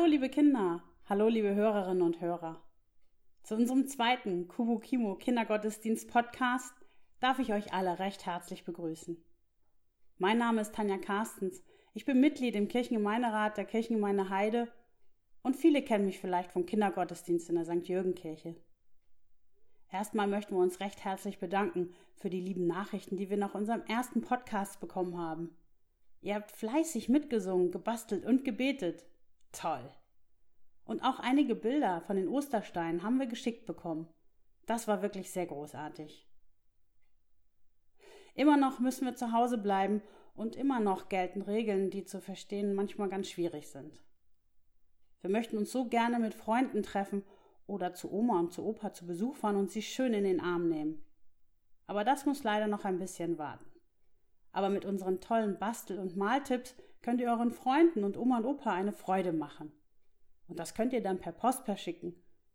Hallo liebe Kinder, hallo liebe Hörerinnen und Hörer. Zu unserem zweiten Kubu Kimo Kindergottesdienst Podcast darf ich euch alle recht herzlich begrüßen. Mein Name ist Tanja Carstens. Ich bin Mitglied im Kirchengemeinderat der Kirchengemeinde Heide und viele kennen mich vielleicht vom Kindergottesdienst in der St. Jürgen Kirche. Erstmal möchten wir uns recht herzlich bedanken für die lieben Nachrichten, die wir nach unserem ersten Podcast bekommen haben. Ihr habt fleißig mitgesungen, gebastelt und gebetet. Toll. Und auch einige Bilder von den Ostersteinen haben wir geschickt bekommen. Das war wirklich sehr großartig. Immer noch müssen wir zu Hause bleiben und immer noch gelten Regeln, die zu verstehen manchmal ganz schwierig sind. Wir möchten uns so gerne mit Freunden treffen oder zu Oma und zu Opa zu Besuch fahren und sie schön in den Arm nehmen. Aber das muss leider noch ein bisschen warten. Aber mit unseren tollen Bastel- und Maltipps könnt ihr euren Freunden und Oma und Opa eine Freude machen. Und das könnt ihr dann per Post verschicken.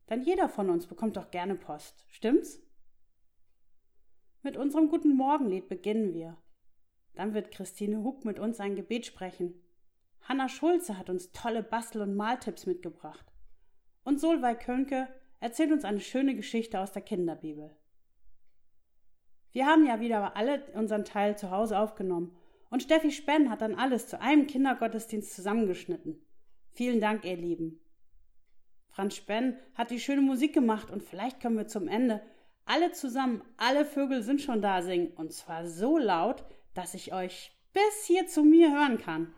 Denn jeder von uns bekommt doch gerne Post, stimmt's? Mit unserem Guten Morgenlied beginnen wir. Dann wird Christine Huck mit uns ein Gebet sprechen. Hanna Schulze hat uns tolle Bastel- und Maltipps mitgebracht. Und Solveig Könke erzählt uns eine schöne Geschichte aus der Kinderbibel. Wir haben ja wieder alle unseren Teil zu Hause aufgenommen und Steffi Spenn hat dann alles zu einem Kindergottesdienst zusammengeschnitten. Vielen Dank, ihr Lieben. Franz Spenn hat die schöne Musik gemacht und vielleicht können wir zum Ende alle zusammen, alle Vögel sind schon da singen und zwar so laut, dass ich euch bis hier zu mir hören kann.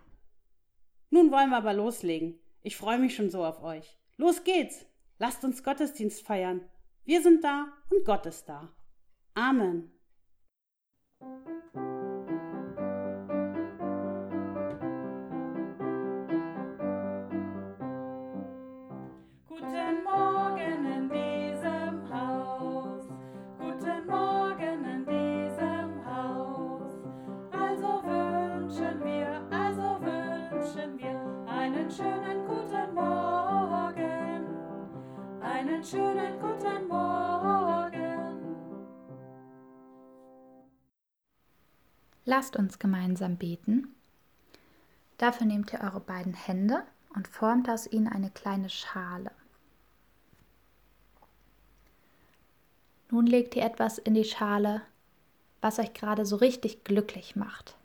Nun wollen wir aber loslegen. Ich freue mich schon so auf euch. Los geht's! Lasst uns Gottesdienst feiern. Wir sind da und Gott ist da. Amen. Schönen guten Morgen. Lasst uns gemeinsam beten. Dafür nehmt ihr eure beiden Hände und formt aus ihnen eine kleine Schale. Nun legt ihr etwas in die Schale, was euch gerade so richtig glücklich macht.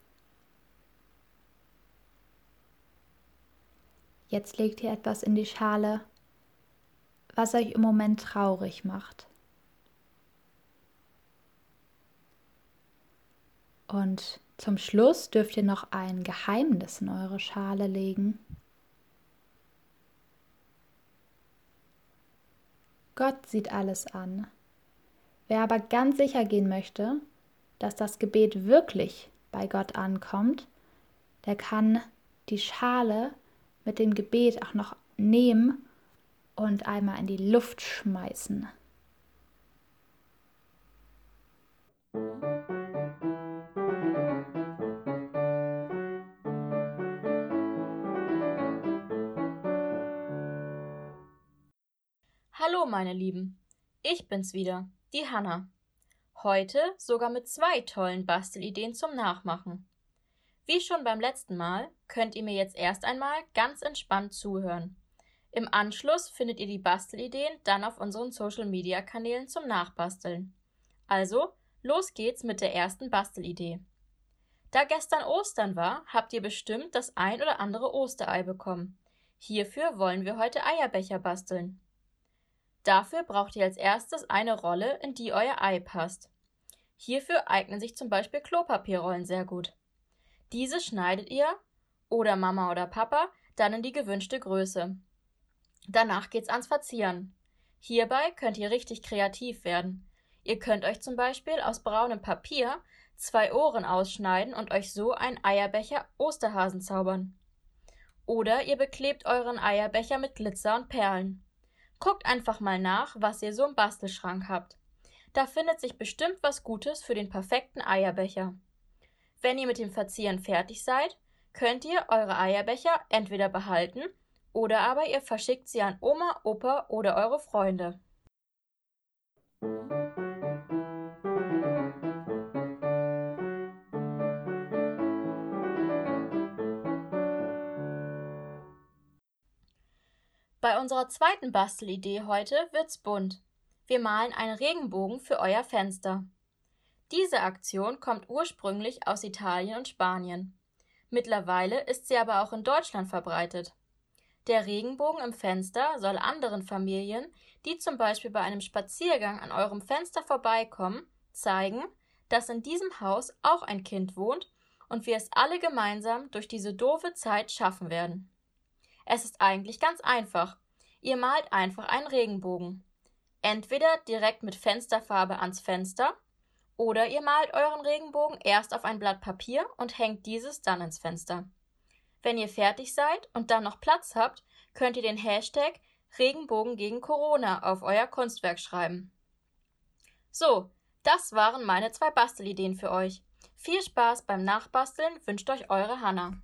Jetzt legt ihr etwas in die Schale, was euch im Moment traurig macht. Und zum Schluss dürft ihr noch ein Geheimnis in eure Schale legen. Gott sieht alles an. Wer aber ganz sicher gehen möchte, dass das Gebet wirklich bei Gott ankommt, der kann die Schale mit dem Gebet auch noch nehmen und einmal in die Luft schmeißen. Hallo, meine Lieben. Ich bin's wieder, die Hanna. Heute sogar mit zwei tollen Bastelideen zum Nachmachen. Wie schon beim letzten Mal könnt ihr mir jetzt erst einmal ganz entspannt zuhören. Im Anschluss findet ihr die Bastelideen dann auf unseren Social Media Kanälen zum Nachbasteln. Also, los geht's mit der ersten Bastelidee. Da gestern Ostern war, habt ihr bestimmt das ein oder andere Osterei bekommen. Hierfür wollen wir heute Eierbecher basteln. Dafür braucht ihr als erstes eine Rolle, in die euer Ei passt. Hierfür eignen sich zum Beispiel Klopapierrollen sehr gut. Diese schneidet ihr oder Mama oder Papa dann in die gewünschte Größe. Danach geht's ans Verzieren. Hierbei könnt ihr richtig kreativ werden. Ihr könnt euch zum Beispiel aus braunem Papier zwei Ohren ausschneiden und euch so einen Eierbecher Osterhasen zaubern. Oder ihr beklebt euren Eierbecher mit Glitzer und Perlen. Guckt einfach mal nach, was ihr so im Bastelschrank habt. Da findet sich bestimmt was Gutes für den perfekten Eierbecher. Wenn ihr mit dem Verzieren fertig seid, könnt ihr eure Eierbecher entweder behalten oder aber ihr verschickt sie an Oma, Opa oder eure Freunde. Bei unserer zweiten Bastelidee heute wird's bunt. Wir malen einen Regenbogen für euer Fenster. Diese Aktion kommt ursprünglich aus Italien und Spanien. Mittlerweile ist sie aber auch in Deutschland verbreitet. Der Regenbogen im Fenster soll anderen Familien, die zum Beispiel bei einem Spaziergang an eurem Fenster vorbeikommen, zeigen, dass in diesem Haus auch ein Kind wohnt und wir es alle gemeinsam durch diese doofe Zeit schaffen werden. Es ist eigentlich ganz einfach. Ihr malt einfach einen Regenbogen. Entweder direkt mit Fensterfarbe ans Fenster oder ihr malt euren Regenbogen erst auf ein Blatt Papier und hängt dieses dann ins Fenster. Wenn ihr fertig seid und dann noch Platz habt, könnt ihr den Hashtag Regenbogen gegen Corona auf euer Kunstwerk schreiben. So, das waren meine zwei Bastelideen für euch. Viel Spaß beim Nachbasteln wünscht euch eure Hanna.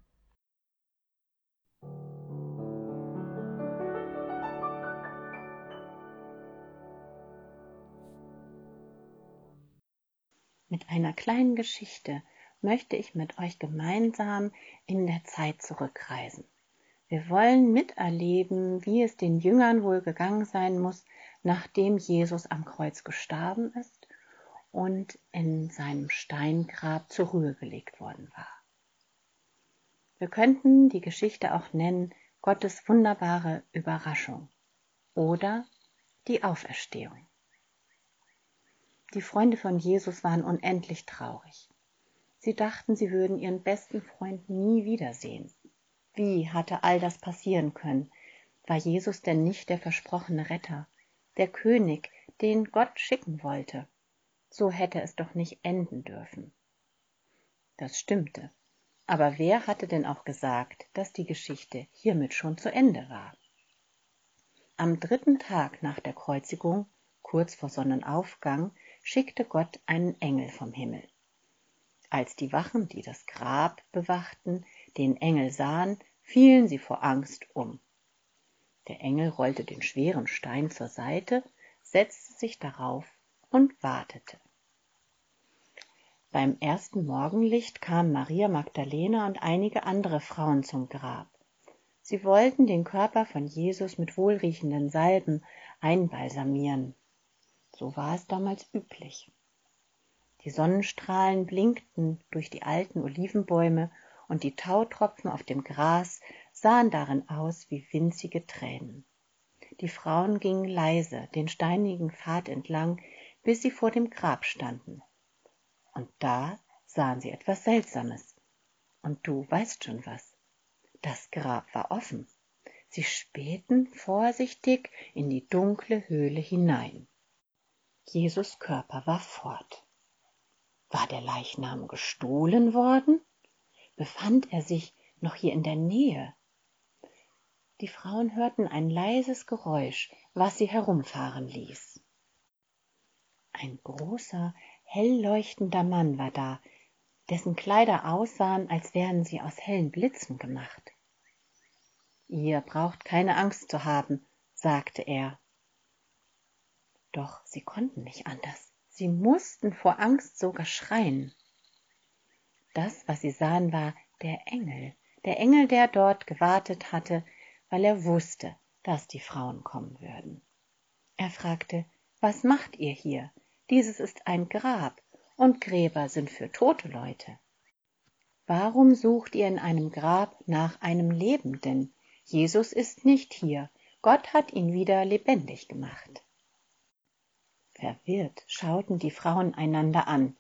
Mit einer kleinen Geschichte möchte ich mit euch gemeinsam in der Zeit zurückreisen. Wir wollen miterleben, wie es den Jüngern wohl gegangen sein muss, nachdem Jesus am Kreuz gestorben ist und in seinem Steingrab zur Ruhe gelegt worden war. Wir könnten die Geschichte auch nennen Gottes wunderbare Überraschung oder die Auferstehung. Die Freunde von Jesus waren unendlich traurig. Sie dachten, sie würden ihren besten Freund nie wiedersehen. Wie hatte all das passieren können? War Jesus denn nicht der versprochene Retter, der König, den Gott schicken wollte? So hätte es doch nicht enden dürfen. Das stimmte. Aber wer hatte denn auch gesagt, dass die Geschichte hiermit schon zu Ende war? Am dritten Tag nach der Kreuzigung, kurz vor Sonnenaufgang, schickte Gott einen Engel vom Himmel. Als die Wachen, die das Grab bewachten, den Engel sahen, fielen sie vor Angst um. Der Engel rollte den schweren Stein zur Seite, setzte sich darauf und wartete. Beim ersten Morgenlicht kamen Maria Magdalena und einige andere Frauen zum Grab. Sie wollten den Körper von Jesus mit wohlriechenden Salben einbalsamieren. So war es damals üblich. Die Sonnenstrahlen blinkten durch die alten Olivenbäume und die Tautropfen auf dem Gras sahen darin aus wie winzige Tränen. Die Frauen gingen leise den steinigen Pfad entlang, bis sie vor dem Grab standen. Und da sahen sie etwas Seltsames. Und du weißt schon was. Das Grab war offen. Sie spähten vorsichtig in die dunkle Höhle hinein. Jesus Körper war fort. War der Leichnam gestohlen worden? Befand er sich noch hier in der Nähe? Die Frauen hörten ein leises Geräusch, was sie herumfahren ließ. Ein großer, hell leuchtender Mann war da, dessen Kleider aussahen, als wären sie aus hellen Blitzen gemacht. Ihr braucht keine Angst zu haben, sagte er. Doch sie konnten nicht anders. Sie mussten vor Angst sogar schreien. Das, was sie sahen, war der Engel, der Engel, der dort gewartet hatte, weil er wusste, dass die Frauen kommen würden. Er fragte, was macht ihr hier? Dieses ist ein Grab, und Gräber sind für tote Leute. Warum sucht ihr in einem Grab nach einem Lebenden? Jesus ist nicht hier, Gott hat ihn wieder lebendig gemacht. Verwirrt schauten die Frauen einander an,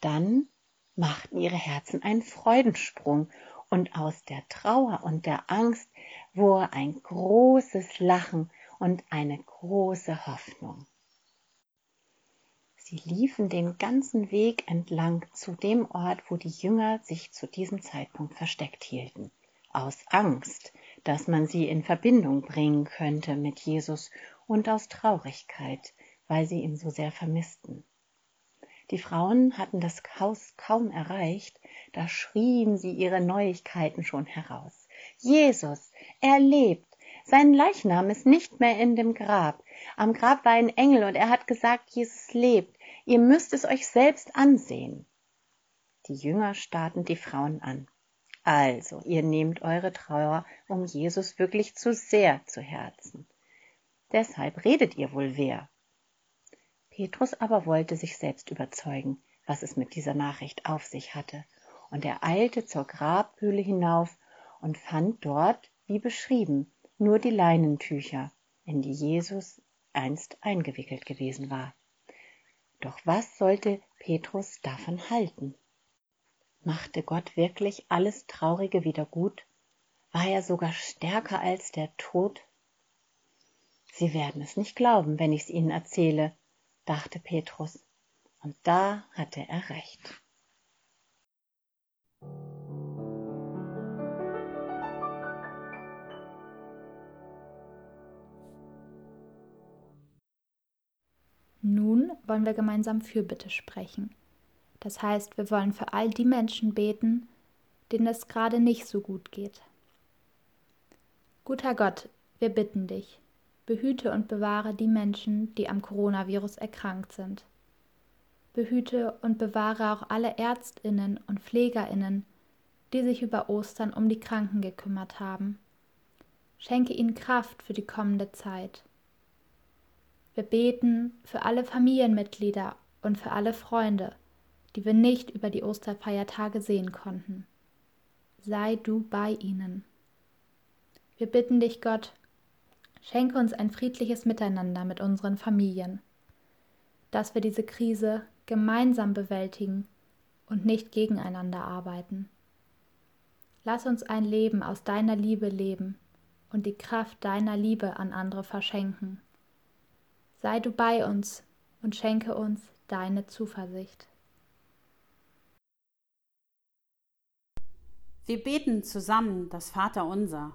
dann machten ihre Herzen einen Freudensprung, und aus der Trauer und der Angst wurde ein großes Lachen und eine große Hoffnung. Sie liefen den ganzen Weg entlang zu dem Ort, wo die Jünger sich zu diesem Zeitpunkt versteckt hielten, aus Angst, dass man sie in Verbindung bringen könnte mit Jesus und aus Traurigkeit, weil sie ihn so sehr vermissten. Die Frauen hatten das Haus kaum erreicht, da schrien sie ihre Neuigkeiten schon heraus. Jesus, er lebt, sein Leichnam ist nicht mehr in dem Grab. Am Grab war ein Engel und er hat gesagt, Jesus lebt. Ihr müsst es euch selbst ansehen. Die Jünger starrten die Frauen an. Also, ihr nehmt eure Trauer um Jesus wirklich zu sehr zu Herzen. Deshalb redet ihr wohl wer. Petrus aber wollte sich selbst überzeugen, was es mit dieser Nachricht auf sich hatte, und er eilte zur Grabhöhle hinauf und fand dort, wie beschrieben, nur die Leinentücher, in die Jesus einst eingewickelt gewesen war. Doch was sollte Petrus davon halten? Machte Gott wirklich alles Traurige wieder gut? War er sogar stärker als der Tod? Sie werden es nicht glauben, wenn ich's ihnen erzähle, dachte Petrus, und da hatte er recht. Nun wollen wir gemeinsam Fürbitte sprechen. Das heißt, wir wollen für all die Menschen beten, denen es gerade nicht so gut geht. Guter Gott, wir bitten dich, behüte und bewahre die Menschen, die am Coronavirus erkrankt sind. Behüte und bewahre auch alle Ärztinnen und Pflegerinnen, die sich über Ostern um die Kranken gekümmert haben. Schenke ihnen Kraft für die kommende Zeit. Wir beten für alle Familienmitglieder und für alle Freunde, die wir nicht über die Osterfeiertage sehen konnten. Sei du bei ihnen. Wir bitten dich, Gott, schenke uns ein friedliches Miteinander mit unseren Familien, dass wir diese Krise gemeinsam bewältigen und nicht gegeneinander arbeiten. Lass uns ein Leben aus deiner Liebe leben und die Kraft deiner Liebe an andere verschenken. Sei du bei uns und schenke uns deine Zuversicht. Wir beten zusammen das Vaterunser.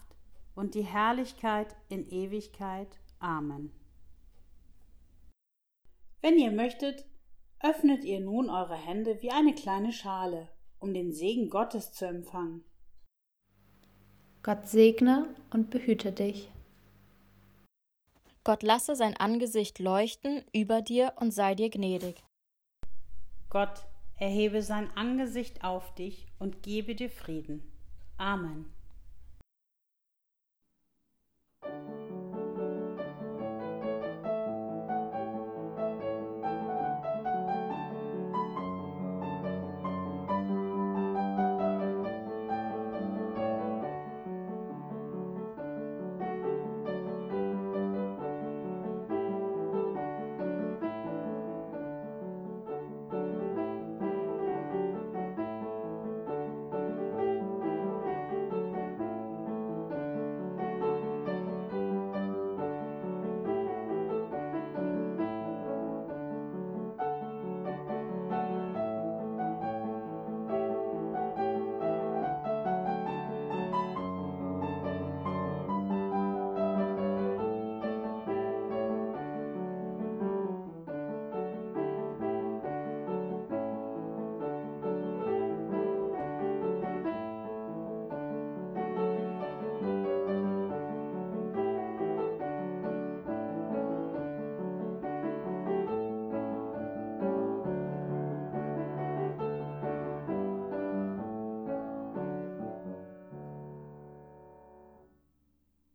und die Herrlichkeit in Ewigkeit. Amen. Wenn ihr möchtet, öffnet ihr nun eure Hände wie eine kleine Schale, um den Segen Gottes zu empfangen. Gott segne und behüte dich. Gott lasse sein Angesicht leuchten über dir und sei dir gnädig. Gott erhebe sein Angesicht auf dich und gebe dir Frieden. Amen.